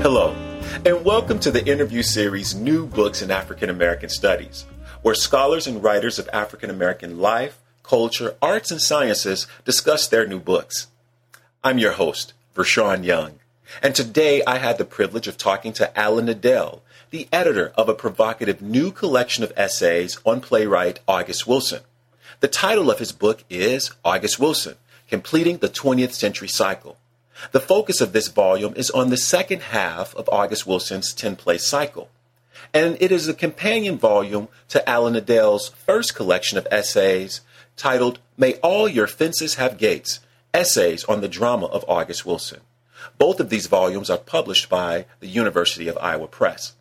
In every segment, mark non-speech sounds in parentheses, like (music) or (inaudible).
Hello, and welcome to the interview series New Books in African American Studies, where scholars and writers of African American life, culture, arts, and sciences discuss their new books. I'm your host, Vershawn Young, and today I had the privilege of talking to Alan Nadel, the editor of a provocative new collection of essays on playwright August Wilson. The title of his book is August Wilson Completing the 20th Century Cycle. The focus of this volume is on the second half of August Wilson's 10 play cycle, and it is a companion volume to Alan Nadel's first collection of essays titled May All Your Fences Have Gates Essays on the Drama of August Wilson. Both of these volumes are published by the University of Iowa Press.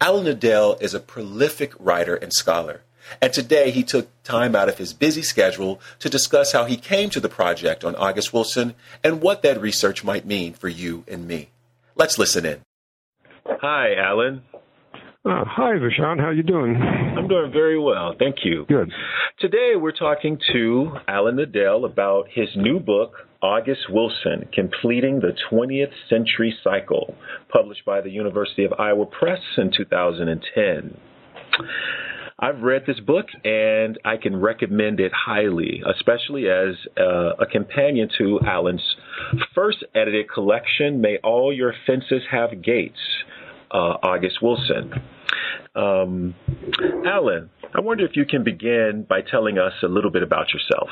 Alan Nadel is a prolific writer and scholar. And today he took time out of his busy schedule to discuss how he came to the project on August Wilson and what that research might mean for you and me. Let's listen in. Hi, Alan. Uh, hi, Vershawn. How you doing? I'm doing very well. Thank you. Good. Today we're talking to Alan Nadel about his new book, August Wilson, Completing the 20th Century Cycle, published by the University of Iowa Press in 2010. I've read this book and I can recommend it highly, especially as uh, a companion to Alan's first edited collection, May All Your Fences Have Gates, uh, August Wilson. Um, Alan, I wonder if you can begin by telling us a little bit about yourself.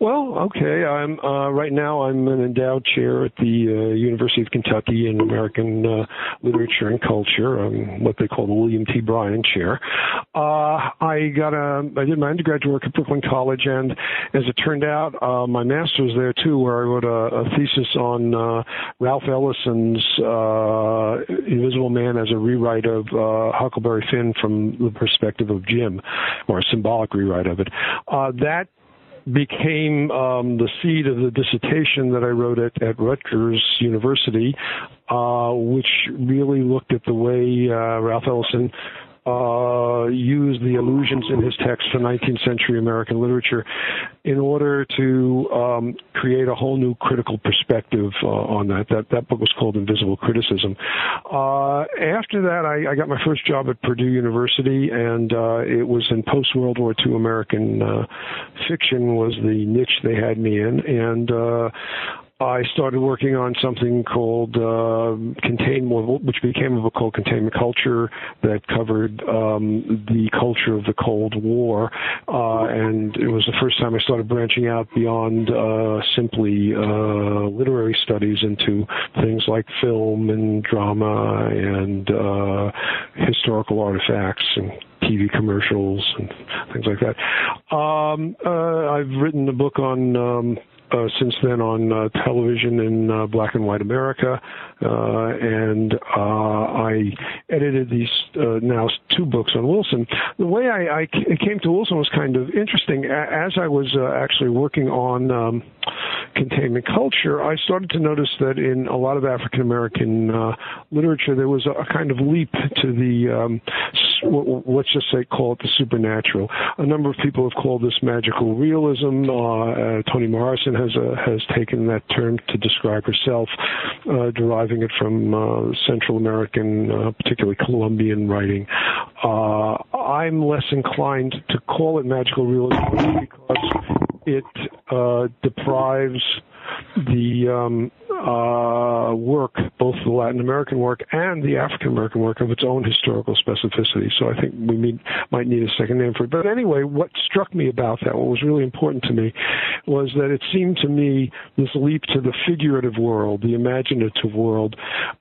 Well, okay. I'm uh, right now. I'm an endowed chair at the uh, University of Kentucky in American uh, Literature and Culture. I'm what they call the William T. Bryan Chair. Uh, I got a. I did my undergraduate work at Brooklyn College, and as it turned out, uh, my master's there too, where I wrote a, a thesis on uh, Ralph Ellison's uh, Invisible Man as a rewrite of uh, Huckleberry Finn from the perspective of Jim, or a symbolic rewrite of it. Uh, that became um, the seed of the dissertation that I wrote at, at Rutgers University, uh, which really looked at the way uh, Ralph Ellison uh, used the allusions in his text to 19th century American literature in order to um, create a whole new critical perspective uh, on that. That that book was called Invisible Criticism. Uh, after that, I, I, got my first job at Purdue University, and uh, it was in post World War II American uh, fiction was the niche they had me in, and uh, I started working on something called uh, Containment, which became a book called Containment Culture that covered um, the culture of the Cold War. Uh, and it was the first time I started branching out beyond uh, simply uh, literary studies into things like film and drama and uh, historical artifacts and TV commercials and things like that. Um, uh, I've written a book on um, since then on uh, television in uh, black and white America, uh, and uh, I edited these uh, now two books on Wilson. The way I, I came to Wilson was kind of interesting. As I was actually working on um, containment culture, I started to notice that in a lot of African American literature there was a, kind of leap to the um, let's just say call it the supernatural. A number of people have called this magical realism. Toni Morrison has has taken that term to describe herself, derived deriving it from uh, Central American, uh, particularly Colombian writing. Uh, I'm less inclined to call it magical realism because it uh, deprives the um, uh, work, both the Latin American work and the African American work, of its own historical specificity. So I think we need, might need a second name for it. But anyway, what struck me about that, what was really important to me, was that it seemed to me this leap to the figurative world, the imaginative world,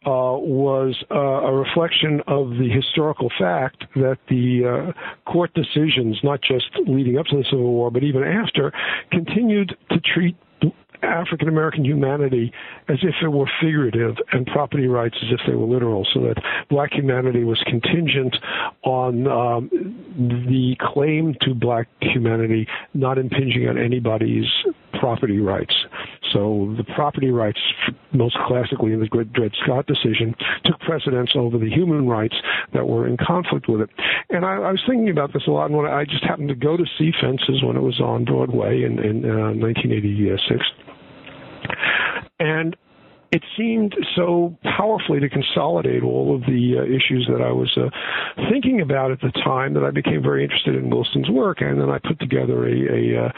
uh, was uh, a reflection of the historical fact that the uh, court decisions, not just leading up to the Civil War, but even after, continued to treat African American humanity as if it were figurative and property rights as if they were literal, so that black humanity was contingent on um, the claim to black humanity not impinging on anybody's property rights. So the property rights, most classically in the Dred Scott decision, took precedence over the human rights that were in conflict with it. And I, I was thinking about this a lot, and when I just happened to go to see Fences when it was on Broadway in, in uh, 1986. And it seemed so powerfully to consolidate all of the uh, issues that I was uh, thinking about at the time that I became very interested in Wilson's work. And then I put together a, a uh,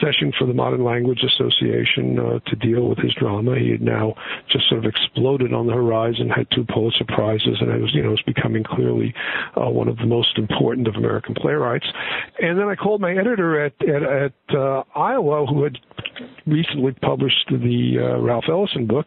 session for the Modern Language Association uh, to deal with his drama. He had now just sort of exploded on the horizon, had two Pulitzer Prizes, and it was, you know, was becoming clearly uh, one of the most important of American playwrights. And then I called my editor at, at, at uh, Iowa, who had recently published the Ralph Ellison book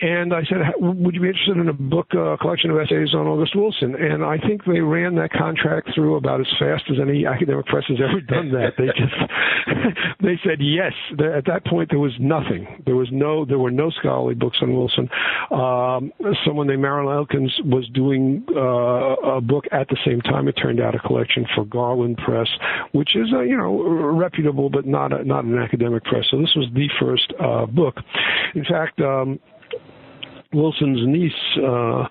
and I said, "Would you be interested in a book, a uh, collection of essays on August Wilson?" And I think they ran that contract through about as fast as any academic press has ever done that. They just (laughs) they said yes. At that point, there was nothing. There was no. There were no scholarly books on Wilson. Um, someone named Marilyn Elkins was doing uh, a book at the same time. It turned out a collection for Garland Press, which is a, you know reputable but not a, not an academic press. So this was the first uh, book. In fact. Um, Wilson's niece, uh,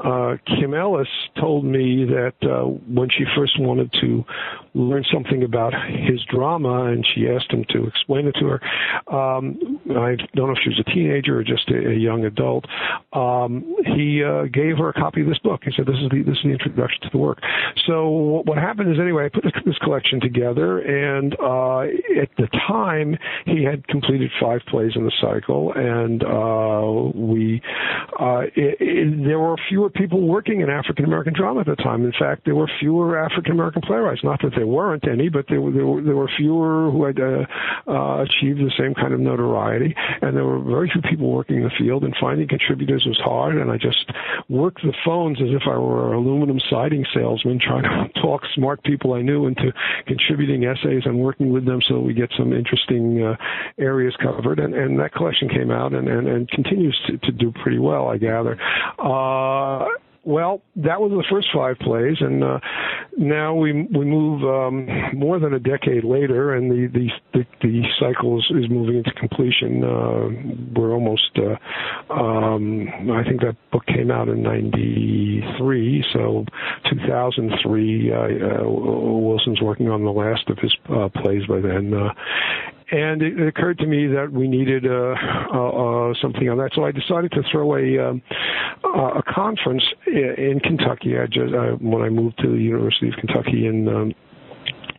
uh, Kim Ellis, told me that uh, when she first wanted to learn something about his drama, and she asked him to explain it to her. Um, I don't know if she was a teenager or just a, a young adult. Um, he uh, gave her a copy of this book. He said, "This is the this is the introduction to the work." So what happened is, anyway, I put this collection together, and uh, at the time, he had completed five plays in the cycle, and uh, we uh, it, it, there were fewer people working in African American drama at the time. In fact, there were fewer African American playwrights. Not that there weren't any, but there were there were, there were fewer who had uh, uh, achieved the same kind of notoriety, and there were very few people working in the field. And finding contributors was hard. And I just worked the phones as if I were an aluminum siding salesman, trying to (laughs) talk smart people I knew into contributing essays and working with them so we get some interesting uh, areas covered. And, and that collection came out and, and, and continues to, to do pretty well, I gather. Uh, well, that was the first five plays, and uh, now we we move um, more than a decade later, and the the the, the cycle is, is moving into completion. Uh, we're almost. Uh, um, I think that book came out in '93, so 2003. Uh, uh, Wilson's working on the last of his uh, plays by then, uh, and it, occurred to me that we needed uh, uh, uh, something on that. So I decided to throw a um, a conference in Kentucky. I just uh, when I moved to the University of Kentucky in um,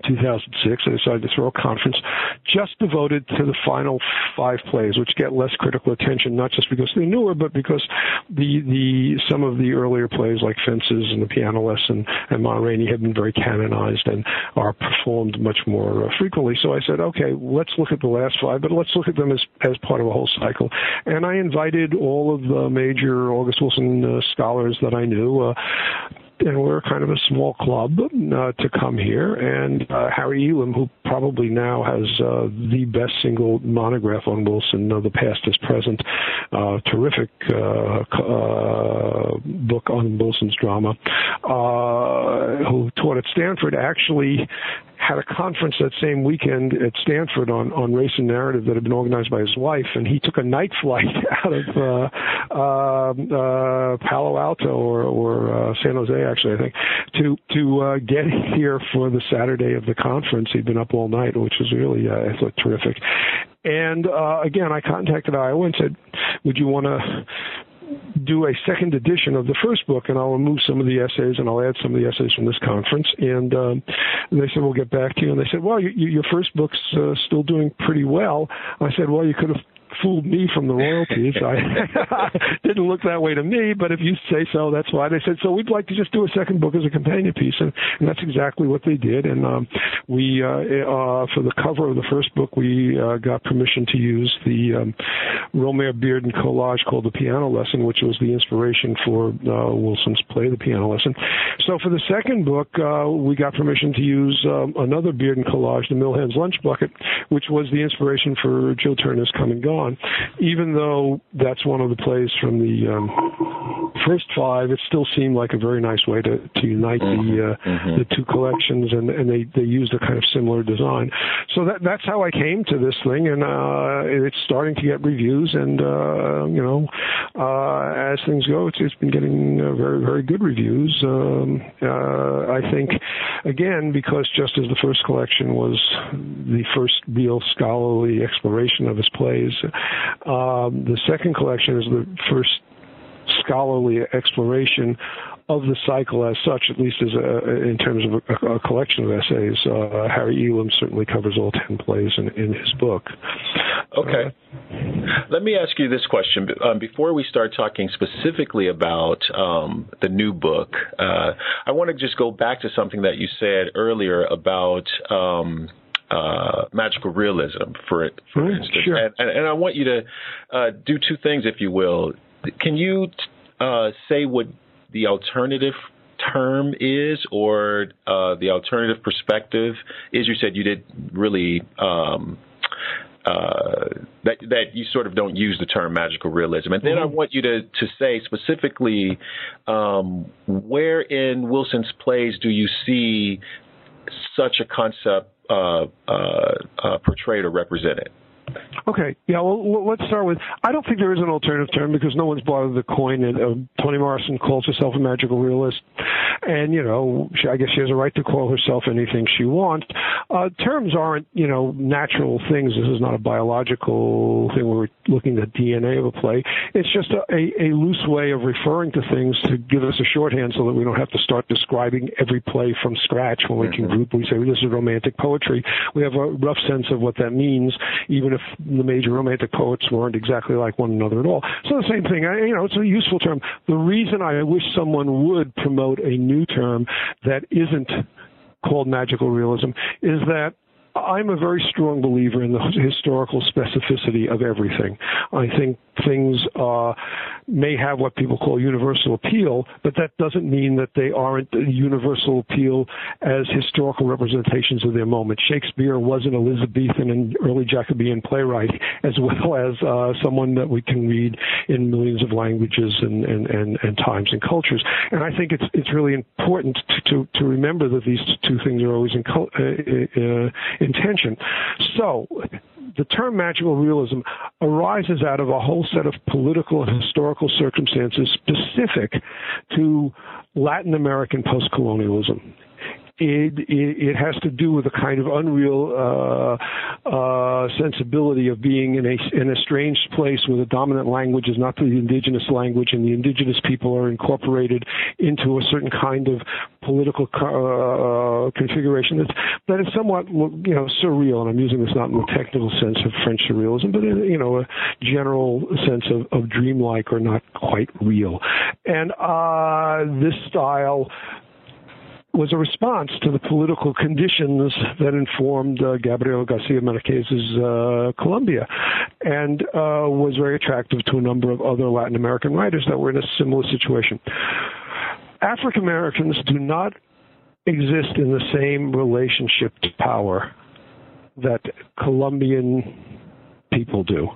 2006, I decided to throw a conference just devoted to the final five plays, which get less critical attention, not just because they're newer, but because the the some of the earlier plays like Fences and The Piano Lesson and Ma Rainey have been very canonized and are performed much more uh, frequently. So I said, okay, let's look at the last five, but let's look at them as as part of a whole cycle. And I invited all of the major August Wilson uh, scholars that I knew. Uh, and we're kind of a small club uh, to come here. And uh, Harry Elam, who probably now has uh, the best single monograph on Wilson, uh, The Past as Present, uh, terrific uh, uh, book on Wilson's drama, uh, who taught at Stanford, actually had a conference that same weekend at Stanford on, on race and narrative that had been organized by his wife, and he took a night flight (laughs) out of uh, uh, uh, Palo Alto or, or uh, San Jose, actually, I think, to to uh, get (laughs) here for the Saturday of the conference. He'd been up all night, which was really uh, I thought terrific. And uh, again, I contacted Iowa and said, "Would you want to do a second edition of the first book, and I'll remove some of the essays and I'll add some of the essays from this conference. And um, they said, we'll get back to you. And they said, well, you, you, your first book's uh, still doing pretty well. I said, well, you could have fooled me from the royalties. I (laughs) didn't look that way to me, but if you say so, that's why they said so. We'd like to just do a second book as a companion piece, and, and that's exactly what they did. And um, we, uh, uh, for the cover of the first book, we uh, got permission to use the um, Romare Bearden collage called "The Piano Lesson," which was the inspiration for uh, Wilson's play, "The Piano Lesson." So for the second book, uh, we got permission to use um, another Bearden collage, "The Mill Hand's Lunch Bucket," which was the inspiration for Joe Turner's "Come and Gone." Even though that's one of the plays from the um, first five, it still seemed like a very nice way to, to unite mm-hmm. the uh, mm-hmm. the two collections, and, and they they used a kind of similar design. So that that's how I came to this thing, and uh, it's starting to get reviews, and uh, you know, uh, as things go, it's it's been getting uh, very very good reviews. Um, uh, I think, again, because just as the first collection was the first real scholarly exploration of his plays, um, the second collection is the first scholarly exploration of the cycle as such, at least as a, in terms of a, a collection of essays. Uh, Harry Elam certainly covers all ten plays in, in his book. Okay. Uh, Let me ask you this question um, before we start talking specifically about um, the new book. Uh, I want to just go back to something that you said earlier about. Um, uh, magical realism, for for mm, instance, sure. and, and, and, I want you to uh, do two things, if you will. Can you uh, say what the alternative term is or uh, the alternative perspective is? You said you did really. Um, uh, that that you sort of don't use the term magical realism, and then mm-hmm. I want you to to say specifically um, where in Wilson's plays do you see such a concept uh, uh, uh portrayed or represented? Okay. Yeah. Well, let's start with. I don't think there is an alternative term because no one's bothered the coin. And uh, Toni Morrison calls herself a magical realist, and you know, she, I guess she has a right to call herself anything she wants. Uh, terms aren't, you know, natural things. This is not a biological thing where we're looking at DNA of a play. It's just a, a, a loose way of referring to things to give us a shorthand so that we don't have to start describing every play from scratch when we can mm-hmm. group. We say well, this is romantic poetry. We have a rough sense of what that means, even if the major romantic poets weren't exactly like one another at all. So the same thing, I, you know, it's a useful term. The reason I wish someone would promote a new term that isn't called magical realism is that I'm a very strong believer in the historical specificity of everything. I think things uh, may have what people call universal appeal, but that doesn't mean that they aren't universal appeal as historical representations of their moment. Shakespeare was an Elizabethan and early Jacobean playwright, as well as uh, someone that we can read in millions of languages and, and, and, and times and cultures. And I think it's it's really important to, to, to remember that these two things are always in, uh, uh, in tension. So the term magical realism arises out of a whole set of political and historical circumstances specific to Latin American postcolonialism it, it, it has to do with a kind of unreal uh, uh, sensibility of being in a in a strange place where the dominant language is not the indigenous language, and the indigenous people are incorporated into a certain kind of political uh, configuration that that is somewhat you know surreal. And I'm using this not in the technical sense of French surrealism, but in you know a general sense of, of dreamlike or not quite real. And uh, this style was a response to the political conditions that informed uh, Gabriel Garcia Marquez's uh, Colombia, and uh, was very attractive to a number of other Latin American writers that were in a similar situation. African Americans do not exist in the same relationship to power that Colombian people do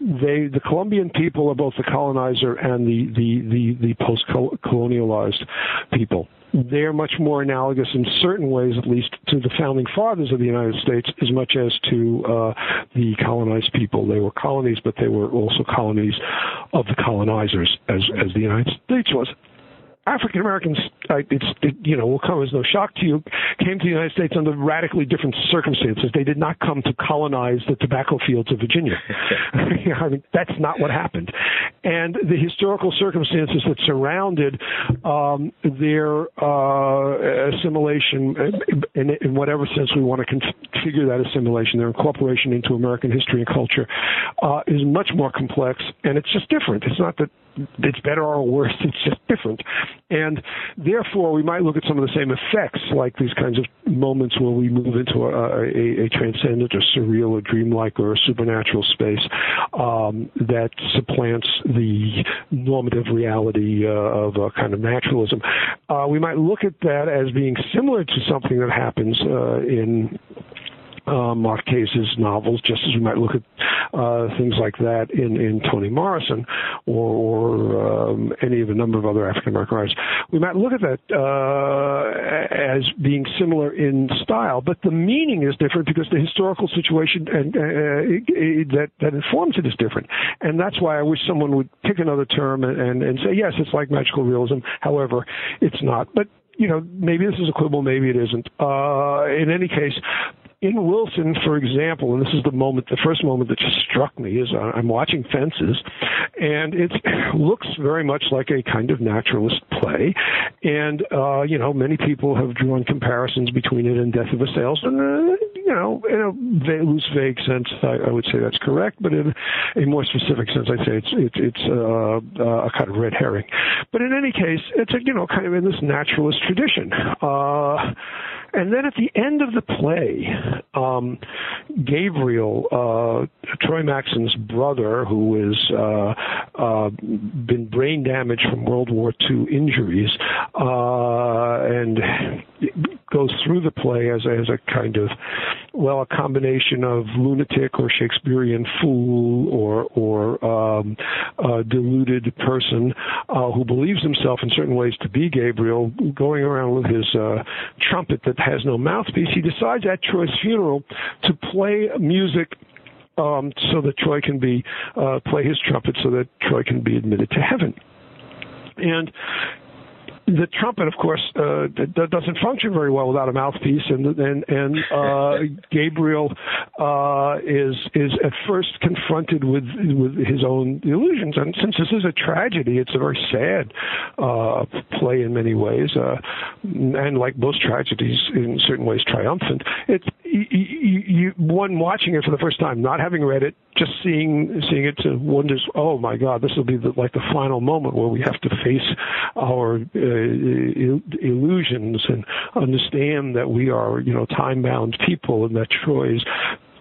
they the Colombian people are both the colonizer and the the the, the post colonialized people they're much more analogous in certain ways, at least, to the founding fathers of the United States as much as to uh, the colonized people. They were colonies, but they were also colonies of the colonizers, as, as the United States was. African Americans it's it, you know will come as no shock to you, came to the United States under radically different circumstances. They did not come to colonize the tobacco fields of Virginia. (laughs) (laughs) I mean, that's not what happened. And the historical circumstances that surrounded um, their uh, assimilation, in, in whatever sense we want to configure that assimilation, their incorporation into American history and culture, uh, is much more complex, and it's just different. It's not that it's better or worse. (laughs) It's just different. And therefore, we might look at some of the same effects, like these kinds of moments where we move into a, a, a transcendent or surreal or dreamlike or a supernatural space um, that supplants the normative reality uh, of a kind of naturalism. Uh, we might look at that as being similar to something that happens uh, in uh, Marquez's novels, just as we might look at uh, things like that in, in Toni Morrison or, or um, any of a number of other African American writers. We might look at that uh, as being similar in style, but the meaning is different because the historical situation and uh, that that informs it is different, and that's why I wish someone would pick another term and, and, and say yes, it's like magical realism. However, it's not. But you know, maybe this is a quibble, maybe it isn't. Uh, in any case, in Wilson, for example, and this is the moment, the first moment that just struck me is uh, I'm watching Fences, and it (laughs) looks very much like a kind of naturalist play, and uh, you know many people have drawn comparisons between it and Death of a Salesman. Uh, you know, in a va- loose, vague sense, I, I would say that's correct, but in a more specific sense, I'd say it's it's it's uh, uh, a kind of red herring. But in any case, it's a you know kind of in this naturalist tradition. Uh, and then at the end of the play, um, Gabriel, uh, Troy Maxon's brother, who has uh, uh, been brain damaged from World War II injuries, uh, and goes through the play as as a kind of, well, a combination of lunatic or Shakespearean fool or or um, deluded person uh, who believes himself in certain ways to be Gabriel, going around with his uh, trumpet that has no mouthpiece. He decides at Troy's funeral to play music um, so that Troy can be uh, play his trumpet so that Troy can be admitted to heaven. And the trumpet, of course, uh, doesn't function very well without a mouthpiece, and and and uh, (laughs) Gabriel uh, is is at first confronted with with his own illusions, and since this is a tragedy, it's a very sad uh, play in many ways, uh, and like most tragedies, in certain ways triumphant. It's you, you, one watching it for the first time, not having read it, just seeing seeing it, to wonders, oh my God, this will be the, like the final moment where we have to face our uh, illusions and understand that we are, you know, time bound people, and that Troy's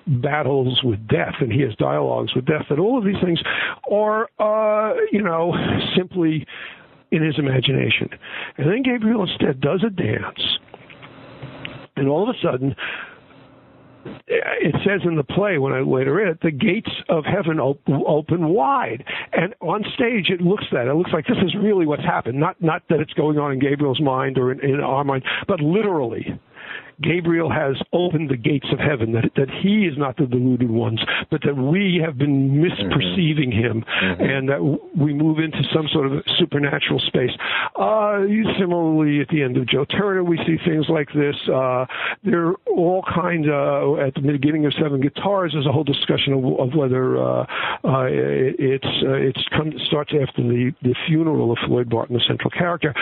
battles with death and he has dialogues with death and all of these things are uh you know simply in his imagination. And then gabriel instead does a dance and all of a sudden it says in the play when I later read it, the gates of heaven open, open wide, and on stage it looks that it looks like this is really what's happened. Not not that it's going on in Gabriel's mind or in, in our mind, but literally Gabriel has opened the gates of heaven, that, that he is not the deluded ones, but that we have been misperceiving him, mm-hmm. and that we move into some sort of supernatural space. Uh, similarly, at the end of Joe Turner, we see things like this. Uh, there are all kinds of, at the beginning of Seven Guitars, there's a whole discussion of, of whether uh, uh, it, it's, uh, it's come, starts after the, the funeral of Floyd Barton, the central character.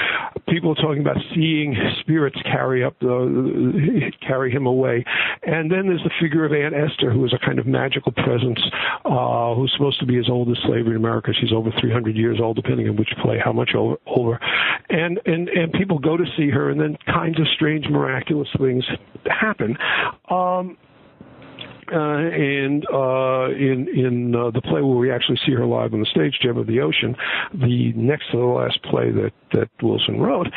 People are talking about seeing spirits carry up the, (laughs) carry him away. And then there's the figure of Aunt Esther, who is a kind of magical presence, uh, who's supposed to be as old as slavery in America. She's over 300 years old, depending on which play, how much over. over. And, and, and people go to see her, and then kinds of strange, miraculous things happen. Um, and uh, in in uh, the play where we actually see her live on the stage, Gem of the Ocean, the next to the last play that that Wilson wrote,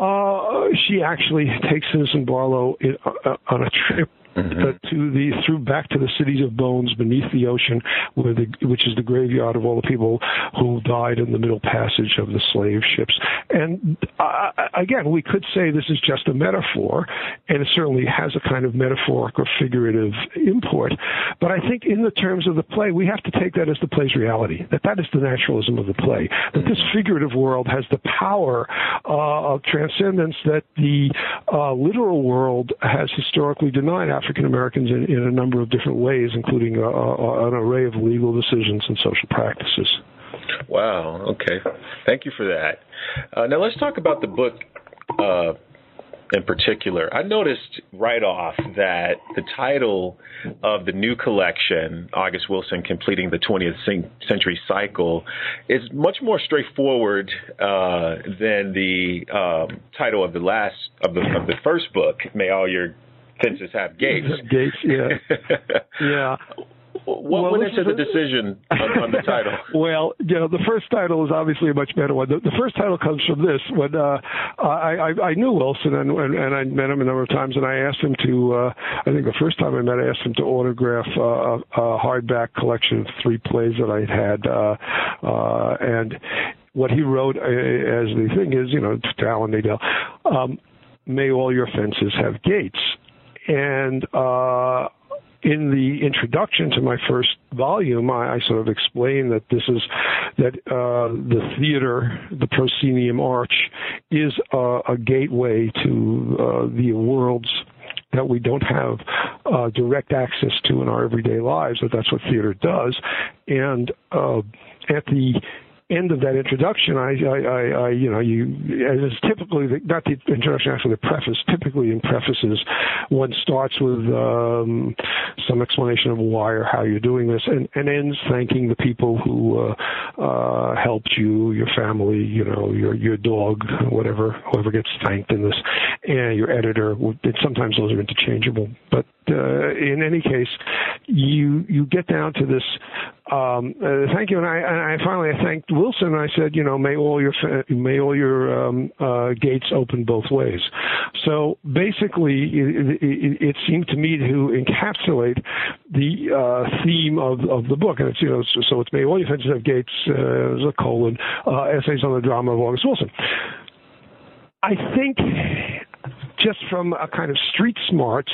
uh, she actually (laughs) takes Citizen Barlow in, uh, uh, on a trip mm-hmm. to the through back to the cities of bones beneath the ocean, where the which is the graveyard of all the people who died in the middle passage of the slave ships. And uh, again, we could say this is just a metaphor, and it certainly has a kind of metaphoric or figurative import. But I think in the terms of the play, we have to take that as the play's reality. That that is the naturalism of the play. That this figurative world has the power uh, of transcendence that the uh, literal world has historically denied African Americans in, in, a number of different ways, including a, a, an array of legal decisions and social practices. Wow. Okay. Thank you for that. Uh, now let's talk about the book uh, in particular. I noticed right off that the title of the new collection, August Wilson Completing the 20th Century Cycle, is much more straightforward uh, than the um, title of the last of the of the first book, May All Your Fences Have Gates. (laughs) Gates, yeah, (laughs) yeah. What well, went into the decision on, on, the title? (laughs) well, you know, the first title is obviously a much better one. The, the first title comes from this. When uh, I, I, I knew Wilson and, and, and I met him a number of times, and I asked him to. Uh, I think the first time I met, I asked him to autograph uh, a, a hardback collection of three plays that I had, uh, uh, and what he wrote uh, as the thing is, you know, to Alan Nadel, um, may all your fences have gates. And uh, in the introduction to my first volume, I, I sort of explain that this is that uh, the theater, the proscenium arch, is a, a gateway to uh, the worlds that we don't have uh, direct access to in our everyday lives. That that's what theater does, and uh, at the end of that introduction, I, I, I, you know, you, as typically, the, not the introduction, actually the preface, typically in prefaces, one starts with um, some explanation of why or how you're doing this and, and ends thanking the people who uh, uh, helped you, your family, you know, your, your dog, whatever, whoever gets thanked in this, and your editor. Sometimes those are interchangeable. But uh, in any case, you, you get down to this um, uh, thank you. And I, and I finally I thanked Wilson. I said, you know, may all your may all your um, uh, gates open both ways. So basically, it, it, it seemed to me to encapsulate the uh, theme of, of the book, and it's you know, so, so it's may all your fences have gates, uh, a colon, uh, essays on the drama of August Wilson. I think just from a kind of street smarts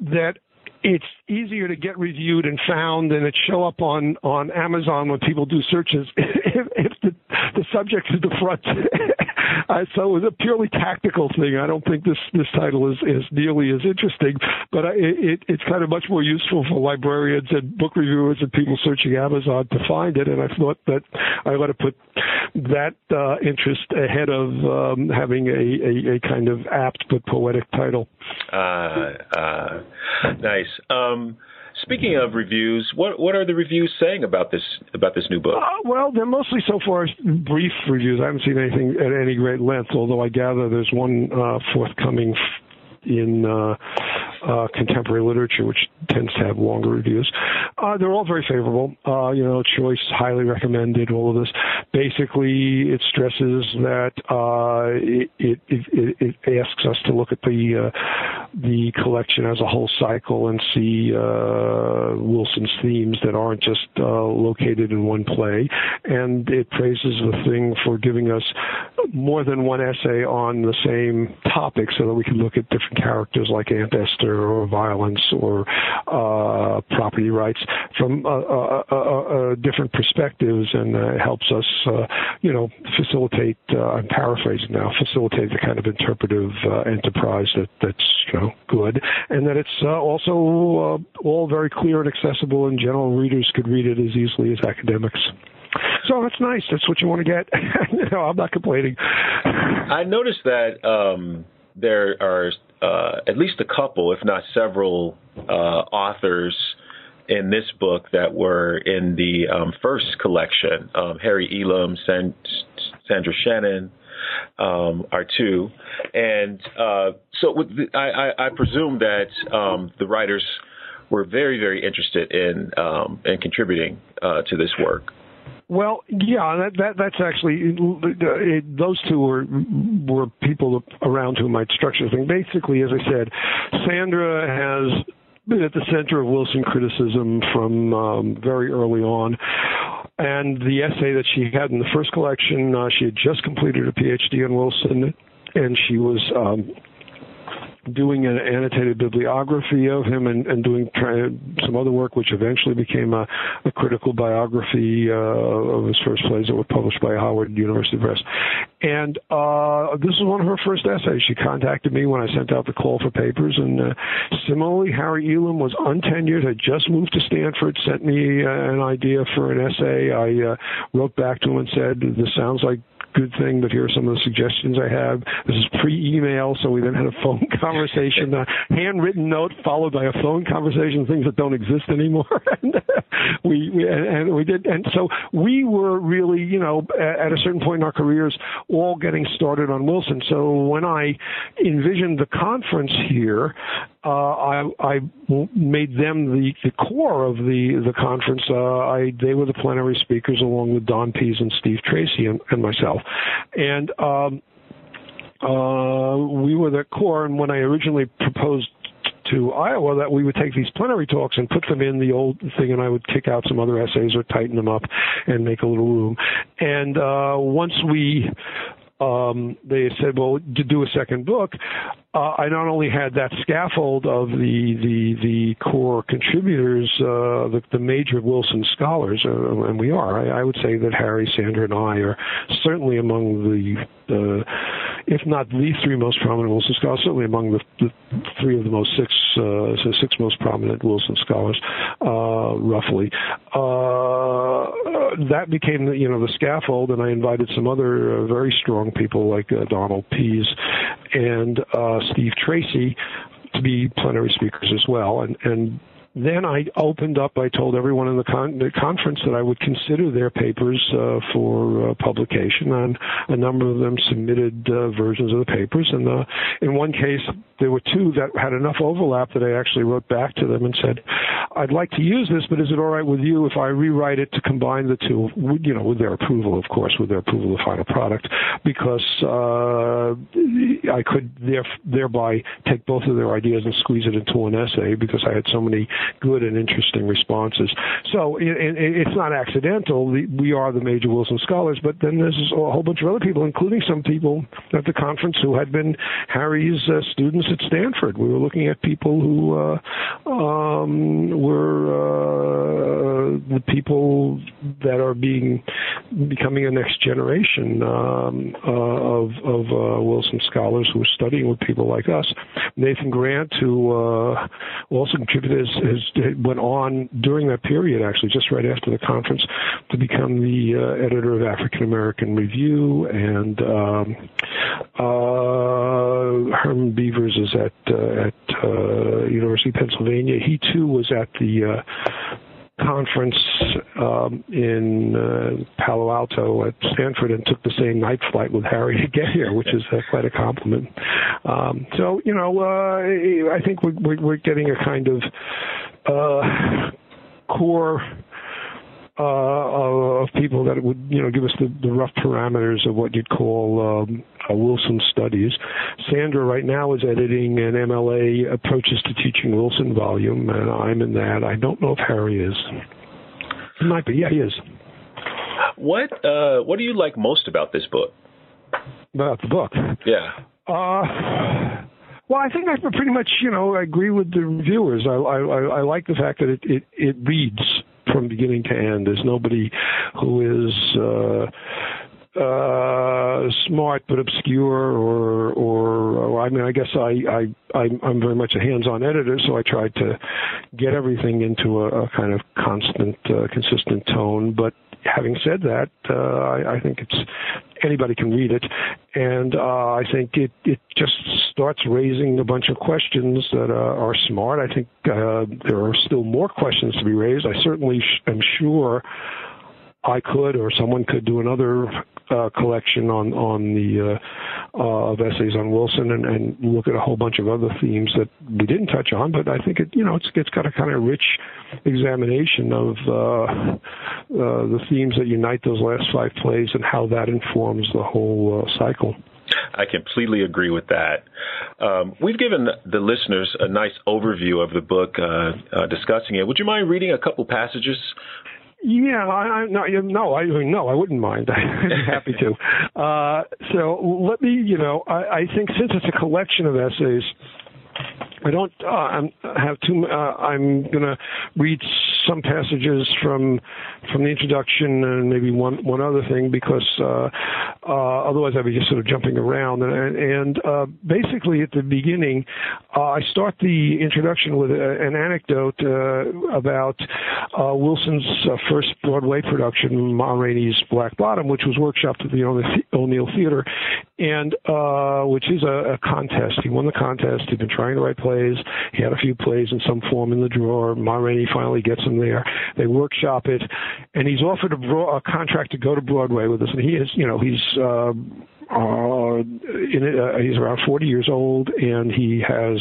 that it's easier to get reviewed and found and it show up on on Amazon when people do searches (laughs) if, if the the subject is the front. (laughs) (laughs) uh, so it was a purely tactical thing. I don't think this this title is is nearly as interesting, but I, it it's kind of much more useful for librarians and book reviewers and people searching Amazon to find it. And I thought that I ought to put that uh, interest ahead of um, having a, a, a kind of apt but poetic title. Uh, uh, nice. Um, speaking of reviews, what what are the reviews saying about this about this new book? Uh, well, they're mostly so far brief reviews. I haven't seen anything at any great length. Although I gather there's one uh, forthcoming in uh, uh, contemporary literature, which tends to have longer reviews. Uh, they're all very favorable. Uh, you know, choice, highly recommended, all of this. Basically, it stresses that uh, it, it, it, it, asks us to look at the uh, the collection as a whole cycle and see uh, Wilson's themes that aren't just located in one play. And it praises the thing for giving us more than one essay on the same topic so that we can look at different characters like Aunt Esther or violence or uh, property rights from uh, uh, uh, uh different perspectives, and it helps us, you know, facilitate. I'm paraphrasing now. Facilitate the kind of interpretive enterprise that that's you know good, and that it's also all very clear and accessible, and general readers could read it as easily as academics. So that's nice. That's what you want to get. (laughs) no, I'm not complaining. I noticed that um, there are uh, at least a couple, if not several, uh, authors in this book that were in the um, first collection. Um, Harry Elam, San- Sandra Shannon um, are two, and uh, so the, I, I, I, presume that um, the writers were very, very interested in um, in contributing uh, to this work. Well, yeah, that, that that's actually it, those two were were people around whom I'd structured the thing. Basically, as I said, Sandra has been at the center of Wilson criticism from um, very early on. And the essay that she had in the first collection, uh, she had just completed a PhD on Wilson, and she was um, doing an annotated bibliography of him and, and doing some other work, which eventually became a, a critical biography uh, of his first plays that were published by Howard University Press. And uh, this is one of her first essays. She contacted me when I sent out the call for papers. And uh, similarly, Harry Elam was untenured, had just moved to Stanford, sent me uh, an idea for an essay. I uh, wrote back to him and said, "This sounds like good thing, but here are some of the suggestions I have. This is pre-email, so we then had a phone (laughs) conversation, a handwritten note followed by a phone conversation, things that don't exist anymore. (laughs) and we, we and we did, and so we were really, you know, at a certain point in our careers, all getting started on Wilson. So when I envisioned the conference here, uh, I, I made them the, the core of the the conference. Uh, I they were the plenary speakers along with Don Pease and Steve Tracy and, and myself, and um, uh, we were the core. And when I originally proposed to Iowa that we would take these plenary talks and put them in the old thing, and I would kick out some other essays or tighten them up and make a little room. And uh, once we um, they said, well, to do a second book, uh, I not only had that scaffold of the the the core contributors, uh, the, the major Wilson scholars, uh, and we are. I, I would say that Harry, Sandra, and I are certainly among the, if not the three most prominent Wilson scholars, certainly among the, the three of the most six uh, so six most prominent Wilson scholars, uh, roughly. Uh, that became the, you know the scaffold, and I invited some other uh, very strong people like uh, Donald Pease and uh, Steve Tracy to be plenary speakers as well, and and then I opened up. I told everyone in the, con- the conference that I would consider their papers uh, for uh, publication, and a number of them submitted uh, versions of the papers. And uh, in one case, there were two that had enough overlap that I actually wrote back to them and said, "I'd like to use this, but is it all right with you if I rewrite it to combine the two? You know, with their approval, of course, with their approval of the final product, because uh, I could there- thereby take both of their ideas and squeeze it into an essay because I had so many good and interesting responses. So it, it, it's not accidental. We are the major Wilson scholars, but then there's a whole bunch of other people, including some people at the conference who had been Harry's uh, students at Stanford. We were looking at people who uh, um, were uh, the people that are being becoming a next generation um, uh, of, of uh, Wilson scholars who are studying with people like us. Nathan Grant, who uh, also contributed as, as went on during that period, actually, just right after the conference, to become the uh, editor of African American Review, and um, uh, Herman Beavers is at uh, at uh, University of Pennsylvania. He too was at the uh, conference um, in uh, Palo Alto at Stanford and took the same night flight with Harry to get here, which is uh, quite a compliment. Um, so you know, uh, I think we're, we're getting a kind of uh, core uh, of people that would you know give us the, the rough parameters of what you'd call um, Wilson studies. Sandra right now is editing an MLA approaches to teaching Wilson volume, and I'm in that. I don't know if Harry is. He might be. Yeah, he is. What uh, What do you like most about this book? About the book? Yeah. Uh, well, I think I pretty much, you know, I agree with the reviewers. I I, I like the fact that it, it it reads from beginning to end. There's nobody who is uh, uh, smart but obscure, or, or, or I mean, I guess I, I I'm, very much a hands-on editor, so I tried to get everything into a, a kind of constant, uh, consistent tone. But having said that, uh, I, I think it's anybody can read it, and uh, I think it it just starts raising a bunch of questions that uh, are smart. I think uh, there are still more questions to be raised. I certainly sh- am sure I could or someone could do another uh, collection on on the uh, uh, of essays on Wilson and, and look at a whole bunch of other themes that we didn't touch on. But I think it you know it's it's got a kind of rich examination of uh, uh, the themes that unite those last five plays and how that informs the whole uh, cycle. I completely agree with that. Um, we've given the listeners a nice overview of the book, uh, uh, discussing it. Would you mind reading a couple passages? Yeah, I, I no, no, I no, I wouldn't mind. (laughs) I'd be happy to. (laughs) Uh, so let me, you know, I, I think since it's a collection of essays, I don't uh, I'm, have too. Uh, I'm going to read some passages from from the introduction and maybe one one other thing because uh, uh, otherwise I'd be just sort of jumping around. And, and uh, basically, at the beginning, uh, I start the introduction with a, an anecdote uh, about uh, Wilson's first Broadway production, Ma Rainey's Black Bottom, which was workshopped at the O'Neill Theater, and which is a, a contest. He won the contest. He'd been trying to write plays. He had a few plays in some form in the drawer. Ma Rainey finally gets him there. They workshop it, and he's offered a, bro- a contract to go to Broadway with us. And he is, you know, he's. Uh, uh, in, uh, he's around 40 years old and he has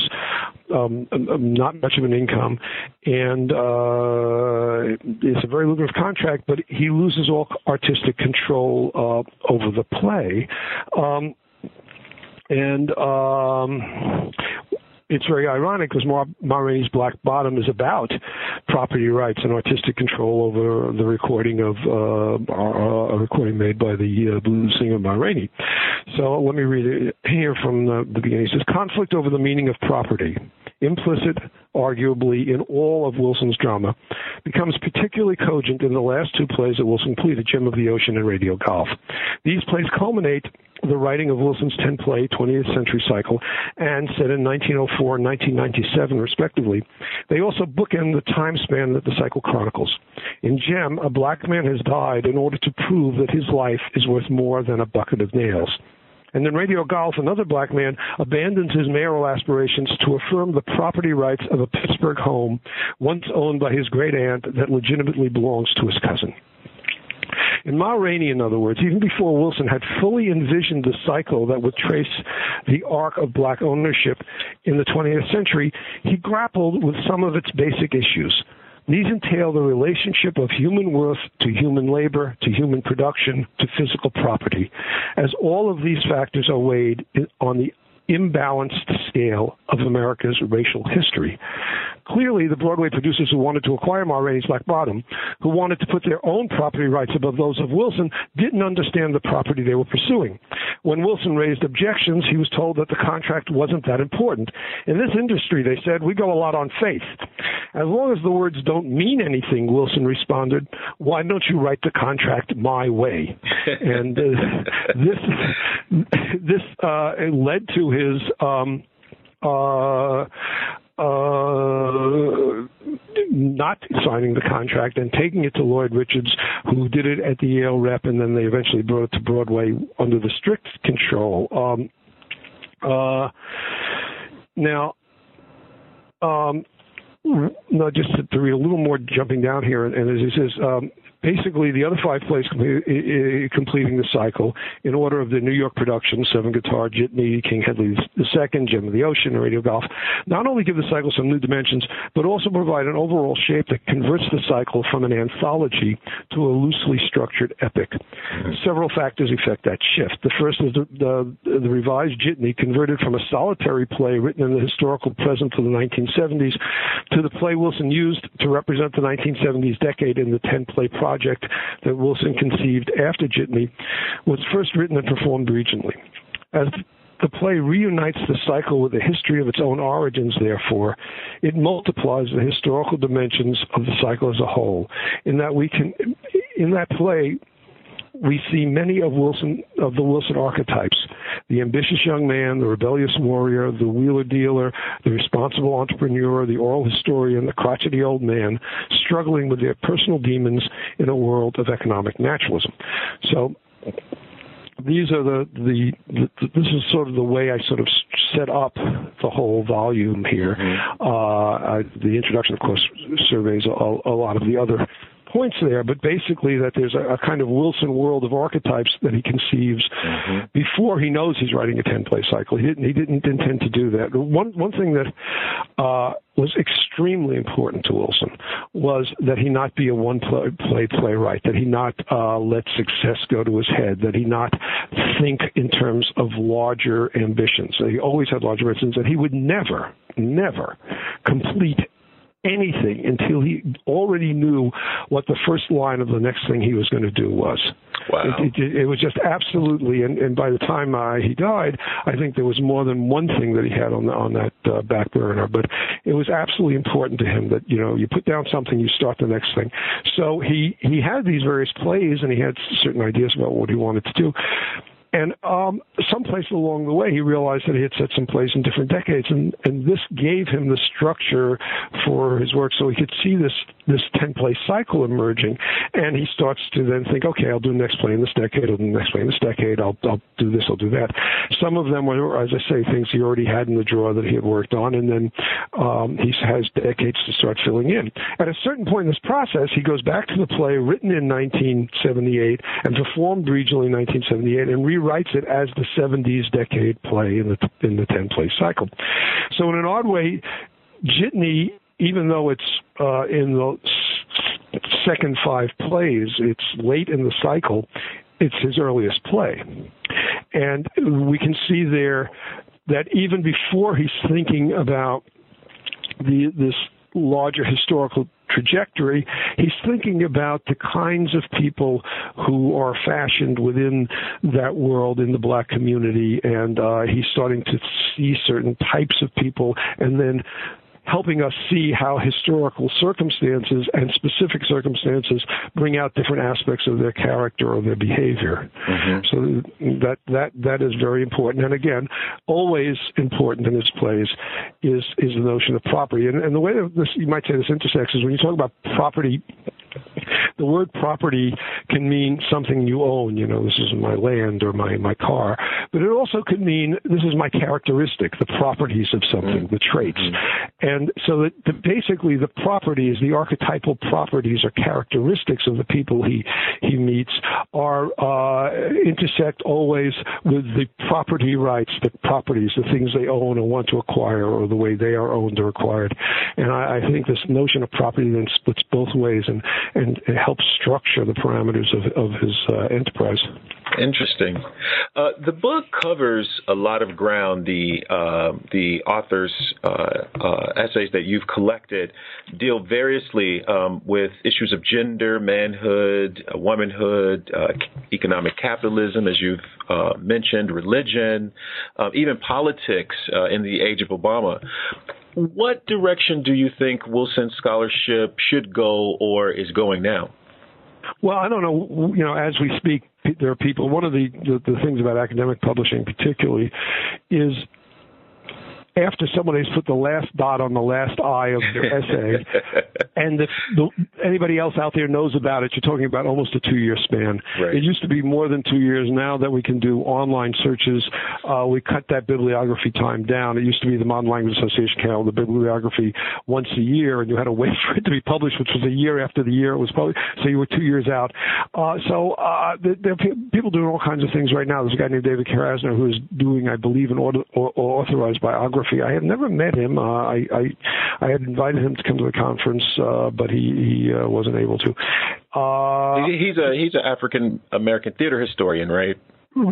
um, not much of an income and uh, it's a very lucrative contract but he loses all artistic control uh, over the play um, and um, it's very ironic because Ma, Ma Rainey's Black Bottom is about property rights and artistic control over the recording of uh, a recording made by the uh, blues singer Ma Rainey. So let me read it here from the, the beginning. It says, conflict over the meaning of property implicit, arguably, in all of Wilson's drama, becomes particularly cogent in the last two plays that Wilson completed, Gem of the Ocean and Radio Golf. These plays culminate the writing of Wilson's 10 play 20th century cycle and set in 1904 and 1997, respectively. They also bookend the time span that the cycle chronicles. In Gem, a black man has died in order to prove that his life is worth more than a bucket of nails. And then Radio Golf, another black man, abandons his mayoral aspirations to affirm the property rights of a Pittsburgh home once owned by his great aunt that legitimately belongs to his cousin. In Ma Rainey, in other words, even before Wilson had fully envisioned the cycle that would trace the arc of black ownership in the 20th century, he grappled with some of its basic issues. These entail the relationship of human worth to human labor, to human production, to physical property, as all of these factors are weighed on the imbalanced scale of America's racial history. Clearly, the Broadway producers who wanted to acquire Ma Rainey's Black Bottom, who wanted to put their own property rights above those of Wilson, didn't understand the property they were pursuing. When Wilson raised objections, he was told that the contract wasn't that important. In this industry, they said, we go a lot on faith. As long as the words don't mean anything, Wilson responded, why don't you write the contract my way? (laughs) and uh, this this uh, led to his um, uh, uh, not signing the contract and taking it to Lloyd Richards, who did it at the Yale Rep, and then they eventually brought it to Broadway under the strict control. Um, uh, now, um, now just to, to, read a little more, jumping down here, and, and as he says, um, basically the other five plays completing the cycle in order of the New York production, Seven Guitar, Jitney, King Hedley II, Gem of the Ocean, Radio Golf, not only give the cycle some new dimensions, but also provide an overall shape that converts the cycle from an anthology to a loosely structured epic. Mm-hmm. Several factors affect that shift. The first is the, the, the revised Jitney converted from a solitary play written in the historical present of the 1970s to the play Wilson used to represent the 1970s decade in the 10 play project project that Wilson conceived after Jitney was first written and performed regionally. As the play reunites the cycle with the history of its own origins, therefore, it multiplies the historical dimensions of the cycle as a whole. In that we can, in that play, we see many of Wilson of the Wilson archetypes: the ambitious young man, the rebellious warrior, the wheeler dealer, the responsible entrepreneur, the oral historian, the crotchety old man, struggling with their personal demons in a world of economic naturalism. So these are the, the, the, this is sort of the way I sort of set up the whole volume here. Mm-hmm. Uh, I, the introduction, of course, surveys a, a, lot of the other points there, but basically that there's a, a kind of Wilson world of archetypes that he conceives mm-hmm. before he knows he's writing a ten play cycle. He didn't he didn't intend to do that. One one thing that uh, was extremely important to Wilson was that he not be a one play, play playwright, that he not uh, let success go to his head, that he not think in terms of larger ambitions. He always had larger ambitions, that he would never, never complete anything until he already knew what the first line of the next thing he was going to do was. Wow. It, it, it was just absolutely, and, and by the time uh, he died, I think there was more than one thing that he had on the, on that uh, back burner. But it was absolutely important to him that you know you put down something, you start the next thing. So he he had these various plays, and he had certain ideas about what he wanted to do. And um, someplace along the way, he realized that he had set some plays in different decades, and, and this gave him the structure for his work, so he could see this this ten play cycle emerging. And he starts to then think, okay, I'll do the next play in this decade, I'll do the next play in this decade, I'll I'll do this, I'll do that. Some of them were, as I say, things he already had in the drawer that he had worked on, and then um, he has decades to start filling in. At a certain point in this process, he goes back to the play written in 1978 and performed regionally in 1978, and rewrites it as the 70s decade play in the in the 10 play cycle. So in an odd way, Jitney, even though it's uh, in the second five plays, it's late in the cycle. It's his earliest play, and we can see there that even before he's thinking about the this larger historical trajectory, he's thinking about the kinds of people who are fashioned within that world in the black community, and uh, he's starting to see certain types of people, and then helping us see how historical circumstances and specific circumstances bring out different aspects of their character or their behavior. Mm-hmm. So that that that is very important. And again, always important in his plays is is the notion of property. And, and the way that this you might say this intersects is when you talk about property the word property can mean something you own. You know, this is my land or my my car, but it also could mean this is my characteristic, the properties of something, mm-hmm. the traits. Mm-hmm. And so that the, basically the properties, the archetypal properties or characteristics of the people he he meets are uh, intersect always with the property rights, the properties, the things they own and want to acquire, or the way they are owned or acquired. And I, I think this notion of property then splits both ways and and it helps structure the parameters of, of his uh, enterprise. Interesting. Uh, the book covers a lot of ground. The uh, the author's uh, uh, essays that you've collected deal variously um, with issues of gender, manhood, uh, womanhood, economic capitalism, as you've mentioned, religion, even politics in the age of Obama. What direction do you think Wilson scholarship should go or is going now? Well, I don't know. You know, as we speak, there are people. One of the, the, the things about academic publishing, particularly, is after someone has put the last dot on the last I of their essay, (laughs) and if the, anybody else out there knows about it, you're talking about almost a two-year span. Right. It used to be more than two years. Now that we can do online searches, uh, we cut that bibliography time down. It used to be the Modern Language Association count the bibliography once a year, and you had to wait (laughs) for it to be published, which was a year after the year it was published. So you were two years out. Uh, so uh, there, there, are people doing all kinds of things right now. There's a guy named David Krasner who is doing, I believe, an auto, authorized biography I had never met him. Uh, I, I I had invited him to come to the conference, uh, but he he uh, wasn't able to. Uh, he's a he's an African American theater historian, right?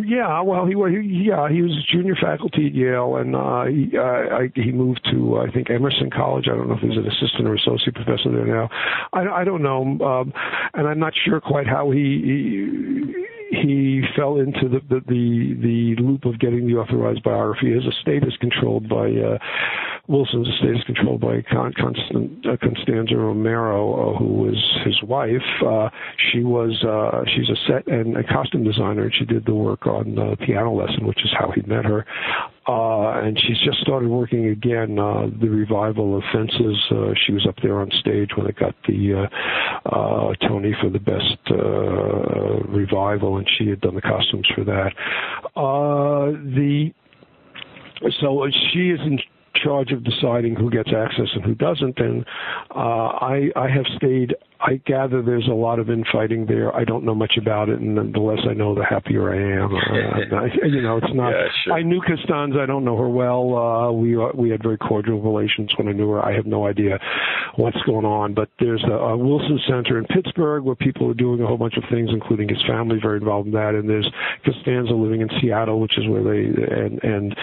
Yeah, well, he was yeah he was a junior faculty at Yale, and uh, he uh, I, he moved to I think Emerson College. I don't know if he's an assistant or associate professor there now. I, I don't know, um, and I'm not sure quite how he, he he fell into the, the the the loop of getting the authorized biography. His estate is controlled by uh, Wilson's estate is controlled by Con- Constant, uh, Constanza Romero, uh, who was his wife. Uh, she was uh, she's a set and a costume designer, and she did the work on uh, Piano Lesson, which is how he met her. Uh, and she's just started working again. Uh, the revival of Fences. Uh, she was up there on stage when it got the uh, uh, Tony for the best uh, revival, and she had done the costumes for that. Uh, the so she is in charge of deciding who gets access and who doesn't. And uh, I, I have stayed I gather there's a lot of infighting there. I don't know much about it, and the less I know, the happier I am. Uh, (laughs) I, you know, it's not. Yeah, sure. I knew Costanza. I don't know her well. Uh, we uh, we had very cordial relations when I knew her. I have no idea what's going on. But there's a, a Wilson Center in Pittsburgh where people are doing a whole bunch of things, including his family, very involved in that. And there's Costanza living in Seattle, which is where they and and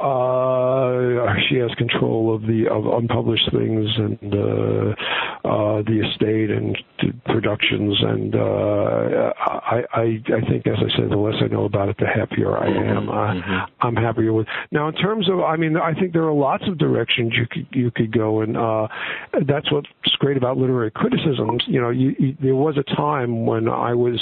uh, she has control of the of unpublished things and uh, uh, the estate and productions. And uh, I, I I think, as I said, the less I know about it, the happier I am. Mm-hmm. Uh, I'm happier with. Now, in terms of, I mean, I think there are lots of directions you could you could go, and uh, that's what's great about literary criticism. You know, you, you, there was a time when I was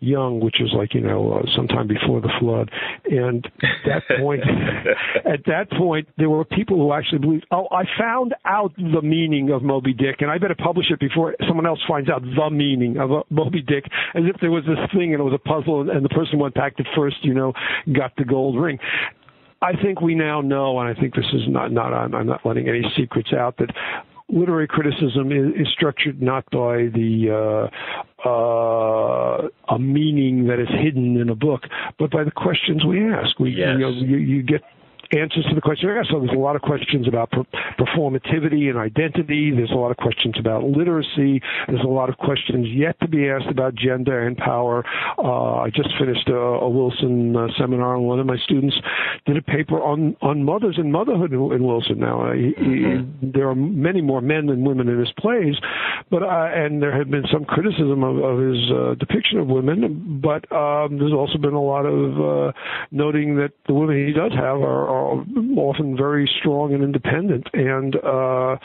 young, which was like you know uh, sometime before the flood, and at that point, (laughs) at that point, there were people who actually believed, oh, I found out the meaning of Moby Dick, and I better publish it before someone else finds out the meaning of uh, Moby Dick, as if there was this thing and it was a puzzle, and, and the person went back that first, you know, got the gold ring. I think we now know, and I think this is not not I'm, I'm not letting any secrets out that literary criticism is, is structured not by the uh, uh, a meaning that is hidden in a book, but by the questions we ask. We yes. you, know, you, you get answers to the question. So there's a lot of questions about performativity and identity. There's a lot of questions about literacy. There's a lot of questions yet to be asked about gender and power. Uh, I just finished a, a Wilson uh, seminar, and one of my students did a paper on on mothers and motherhood in, in Wilson. Now, he, mm-hmm. he, there are many more men than women in his plays, but uh, and there had been some criticism of, of his uh, depiction of women, but um, there's also been a lot of uh, noting that the women he does have are are often very strong and independent. And uh,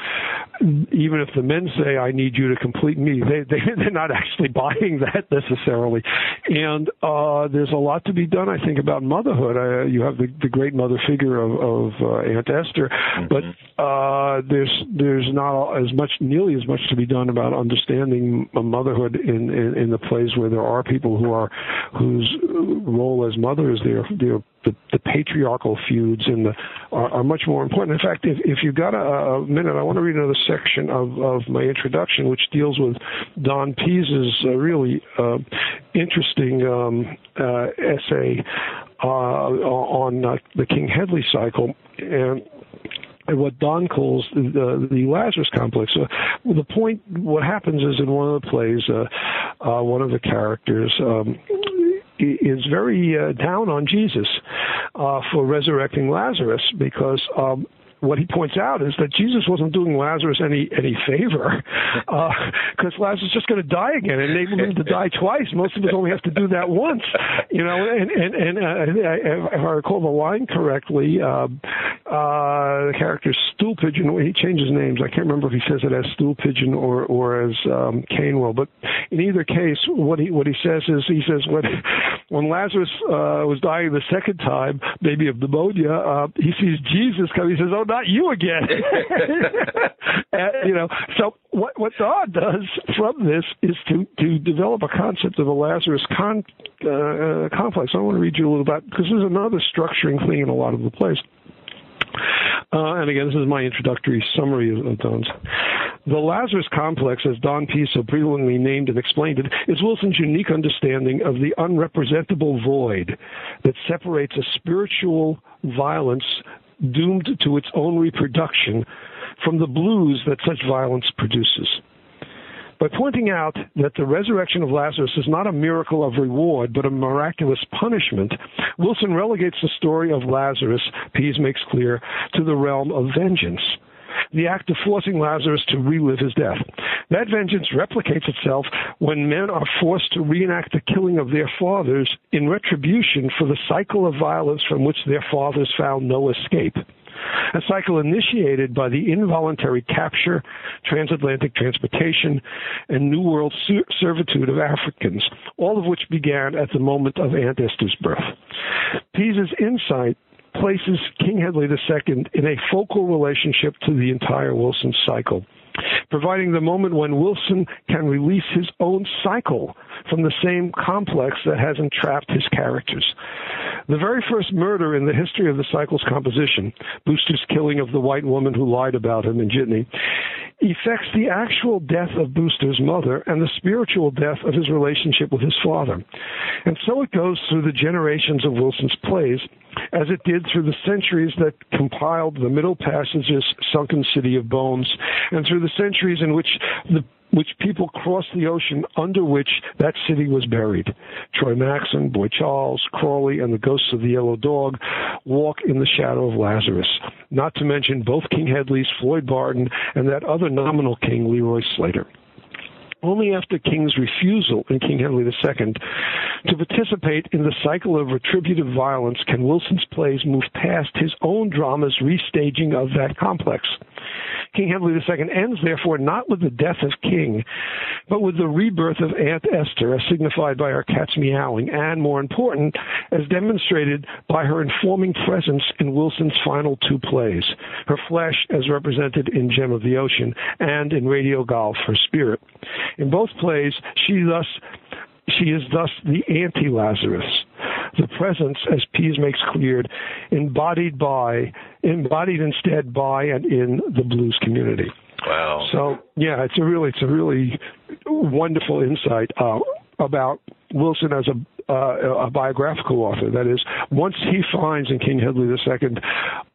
even if the men say, "I need you to complete me," they, they (laughs) they're not actually buying that necessarily. And uh, there's a lot to be done, I think, about motherhood. Uh, you have the, the great mother figure of, of uh, Aunt Esther, mm-hmm. but uh, there's there's not as much, nearly as much to be done about understanding motherhood in, in in the plays where there are people who are whose role as mothers they're they're the, the patriarchal feuds and the, are, are much more important. In fact, if, if you've got a, a minute, I want to read another section of, of my introduction, which deals with Don Pease's uh, really uh, interesting um, uh, essay uh, on uh, the King Hedley cycle. And and what Don calls the, the Lazarus complex. The point, what happens is in one of the plays, uh, uh, one of the characters um, is very uh, down on Jesus uh, for resurrecting Lazarus because um, what he points out is that Jesus wasn't doing Lazarus any any favor, because (laughs) uh, Lazarus is just going to die again, and enable him to die twice. Most of us only have to do that once, you know. And and and uh, if I recall the line correctly, uh, uh, the character Stool Pigeon. He changes names. I can't remember if he says it as Stool Pigeon or or as um, Canewell. But in either case, what he what he says is he says when when Lazarus uh, was dying the second time, maybe of pneumonia, uh, he sees Jesus come. He says, "Oh, not you again. (laughs) and, you know, so what what Don does from this is to to develop a concept of a Lazarus con, uh, complex. I want to read you a little bit because there's another structuring thing in a lot of the plays. Uh, and again, this is my introductory summary of, Don's. The Lazarus complex, as Don Pease so brilliantly named and explained it, is Wilson's unique understanding of the unrepresentable void that separates a spiritual violence doomed to its own reproduction from the blues that such violence produces. By pointing out that the resurrection of Lazarus is not a miracle of reward, but a miraculous punishment, Wilson relegates the story of Lazarus, Pease makes clear, to the realm of vengeance the act of forcing Lazarus to relive his death. That vengeance replicates itself when men are forced to reenact the killing of their fathers in retribution for the cycle of violence from which their fathers found no escape. A cycle initiated by the involuntary capture, transatlantic transportation, and New World servitude of Africans, all of which began at the moment of Aunt Esther's birth. Pease's insight places King Hedley II in a focal relationship to the entire Wilson cycle, providing the moment when Wilson can release his own cycle from the same complex that has entrapped his characters. The very first murder in the history of the cycle's composition, Booster's killing of the white woman who lied about him in Jitney, affects the actual death of Booster's mother and the spiritual death of his relationship with his father. And so it goes through the generations of Wilson's plays, as it did through the centuries that compiled the Middle Passage's Sunken City of Bones, and through the centuries in which the which people crossed the ocean under which that city was buried. Troy Maxon, Boy Charles, Crawley, and the ghosts of the Yellow Dog walk in the shadow of Lazarus. Not to mention both King Hedley's Floyd Barton and that other nominal king, Leroy Slater. Only after King's refusal in King Hedley II to participate in the cycle of retributive violence can Wilson's plays move past his own drama's restaging of that complex. King Hedley II ends, therefore, not with the death of King, but with the rebirth of Aunt Esther, as signified by her cat's meowing, and, more important, as demonstrated by her informing presence in Wilson's final two plays, her flesh as represented in Gem of the Ocean, and in Radio Golf, her spirit. In both plays, she thus she is thus the anti-Lazarus, the presence, as Pease makes clear, embodied by, embodied instead by and in the blues community. Wow. So yeah, it's a really, it's a really wonderful insight uh, about Wilson as a uh, a biographical author. That is, once he finds in King Hedley II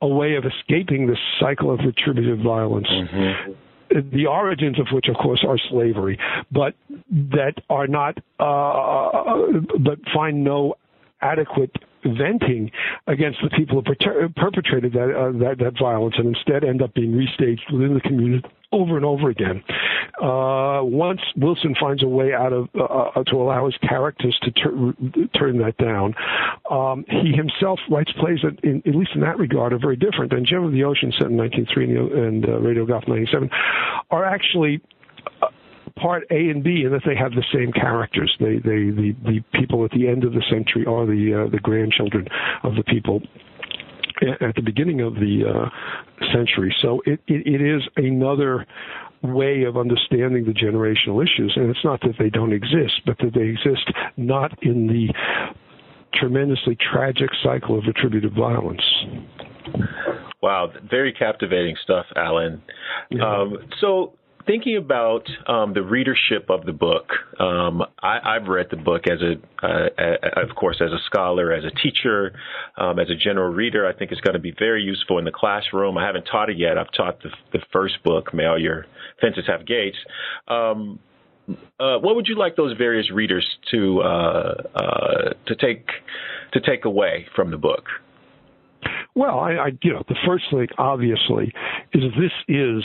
a way of escaping this cycle of retributive violence. Mm-hmm the origins of which, of course, are slavery, but that are not, uh, but find no adequate venting against the people who perpetrated that, uh, that, that violence, and instead end up being restaged within the community over and over again. Uh, once Wilson finds a way out of uh, uh to allow his characters to tur- turn that down, um, he himself writes plays that, in, at least in that regard, are very different. And Gem of the Ocean, set in 1903 and uh, Radio Golf 97, are actually uh, part A and B in that they have the same characters. They, they, the, the people at the end of the century are the, uh, the grandchildren of the people at the beginning of the uh, century. So it, it, it is another way of understanding the generational issues. And it's not that they don't exist, but that they exist not in the tremendously tragic cycle of retributive violence. Wow, very captivating stuff, Alan. Yeah. Um, so thinking about um, the readership of the book, um, I, have read the book as a, uh, a, of course, as a scholar, as a teacher, um, as a general reader. I think it's going to be very useful in the classroom. I haven't taught it yet. I've taught the, the first book, May All Your Fences Have Gates. Um, uh, what would you like those various readers to uh, uh, to take to take away from the book? Well, I, I, you know, the first thing, obviously, is this is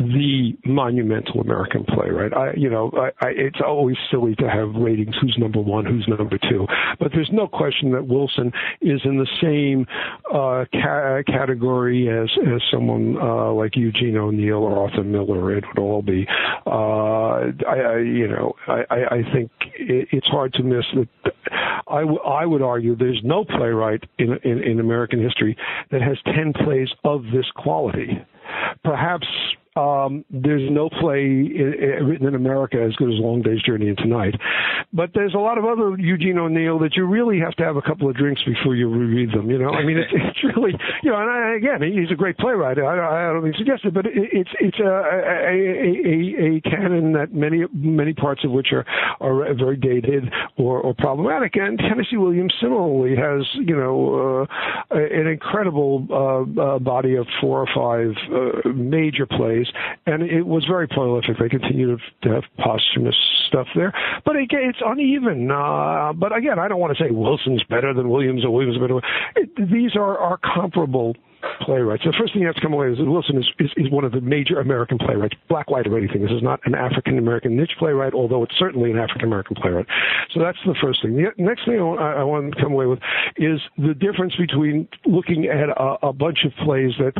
the monumental American playwright. I, you know, I, I, it's always silly to have ratings who's number one, who's number two, but there's no question that Wilson is in the same uh, ca- category as as someone uh, like Eugene O'Neill or Arthur Miller or Edward Albee. Uh, I, I, you know, I, I think it, it's hard to miss that. I, w- I would argue there's no playwright in, in in American history that has ten plays of this quality. Perhaps um, there's no play in, in, written in America as good as Long Day's Journey into Night. But there's a lot of other Eugene O'Neill that you really have to have a couple of drinks before you reread them. You know, I mean, it's, (laughs) it's really, you know, and I, again, he's a great playwright. I, I don't mean to suggest it, but it, it's it's a, a, a, a canon that many many parts of which are are very dated or, or problematic. And Tennessee Williams similarly has, you know, uh, an incredible uh, uh, body of four or five uh, major plays and it was very prolific. They continue to, have posthumous stuff there, but again, it's uneven. Uh, but again, I don't want to say Wilson's better than Williams or Williams better. It, these are are comparable playwrights. The first thing you have to come away is that Wilson is, is, is one of the major American playwrights, black, white, or anything. This is not an African American niche playwright, although it's certainly an African American playwright. So that's the first thing. The next thing I, I want to come away with is the difference between looking at a, a bunch of plays that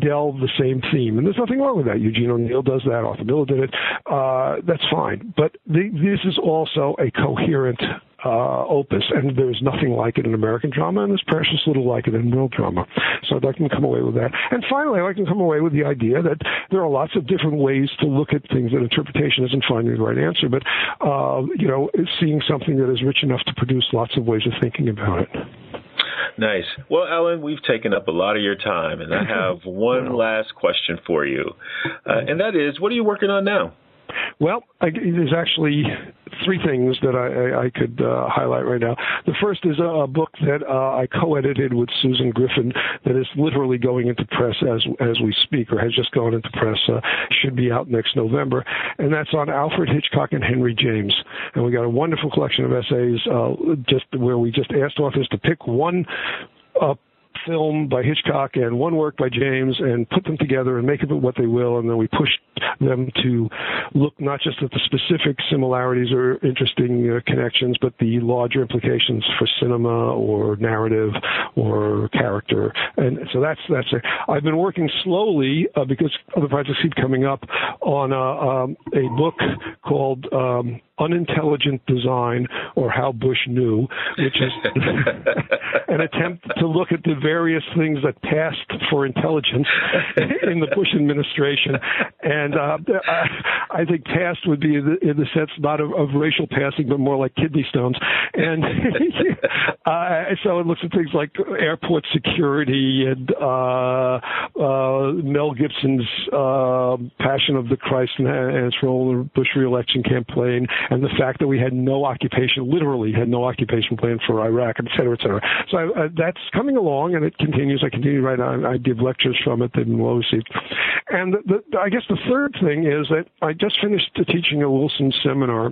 delve the same theme. And there's nothing wrong with that. Eugene O'Neill does that. Arthur Miller did it. Uh, that's fine. But the, this is also a coherent uh, opus, and there's nothing like it in American drama, and there's precious little like it in world drama. So I'd like to come away with that. And finally, I'd like to come away with the idea that there are lots of different ways to look at things, that interpretation isn't finding the right answer, but, uh, you know, seeing something that is rich enough to produce lots of ways of thinking about it. Nice. Well, Alan, we've taken up a lot of your time, and I have (laughs) one last question for you, uh, and that is, what are you working on now? Well, I, there's actually three things that I, I, could uh, highlight right now. The first is a, a book that uh, I co-edited with Susan Griffin that is literally going into press as as we speak, or has just gone into press. Uh, should be out next November, and that's on Alfred Hitchcock and Henry James. And we got a wonderful collection of essays, uh, just where we just asked authors to pick one. Uh, film by Hitchcock and one work by James and put them together and make of it what they will, and then we push them to look not just at the specific similarities or interesting uh, connections, but the larger implications for cinema or narrative or character. And so that's that's it. I've been working slowly uh, because other projects keep coming up on a, um, a book called. Um, unintelligent design or how Bush knew, which is (laughs) an attempt to look at the various things that passed for intelligence in the Bush administration. And uh, I think past would be in the, in the sense not of, of, racial passing, but more like kidney stones. And (laughs) uh, so it looks at things like airport security and uh, uh Mel Gibson's uh, Passion of the Christ and, and its role in the Bush reelection campaign and the fact that we had no occupation, literally had no occupation plan for Iraq, et cetera, et cetera. So uh, that's coming along, and it continues. I continue right on. I give lectures from it. Well received. And the, the, I guess the third thing is that I just finished teaching a Wilson seminar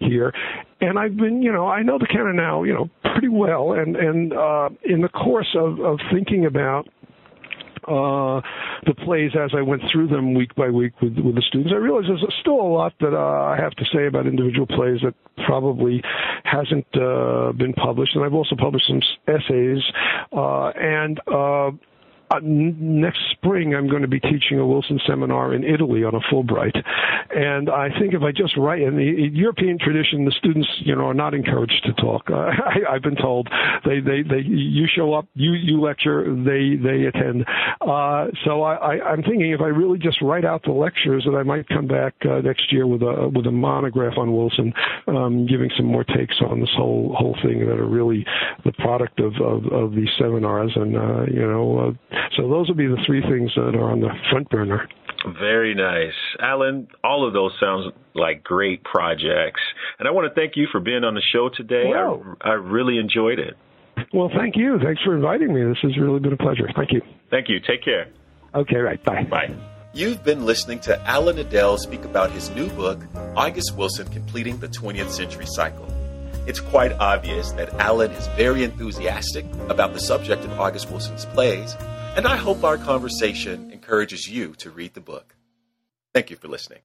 here, and I've been, you know, I know the canon now, you know, pretty well, and and uh, in the course of of thinking about uh, the plays as I went through them week by week with, with the students. I realized there's still a lot that uh, I have to say about individual plays that probably hasn't uh, been published. And I've also published some essays. Uh, and uh, uh, next spring I'm going to be teaching a Wilson seminar in Italy on a Fulbright, and I think if I just write in the European tradition, the students you know are not encouraged to talk. Uh, (laughs) I, I've been told they they they you show up, you you lecture, they they attend. Uh, so I, I I'm thinking if I really just write out the lectures that I might come back uh, next year with a with a monograph on Wilson, um, giving some more takes on this whole whole thing that are really the product of of, of these seminars and uh, you know. So those would be the three things that are on the front burner. Very nice. Alan, all of those sounds like great projects. And I want to thank you for being on the show today. Well, I, I really enjoyed it. Well, thank you. Thanks for inviting me. This has really been a pleasure. Thank you. Thank you. Take care. Okay, right. Bye. Bye. You've been listening to Alan Nadel speak about his new book, August Wilson Completing the 20th Century Cycle. It's quite obvious that Alan is very enthusiastic about the subject of August Wilson's plays and I hope our conversation encourages you to read the book. Thank you for listening.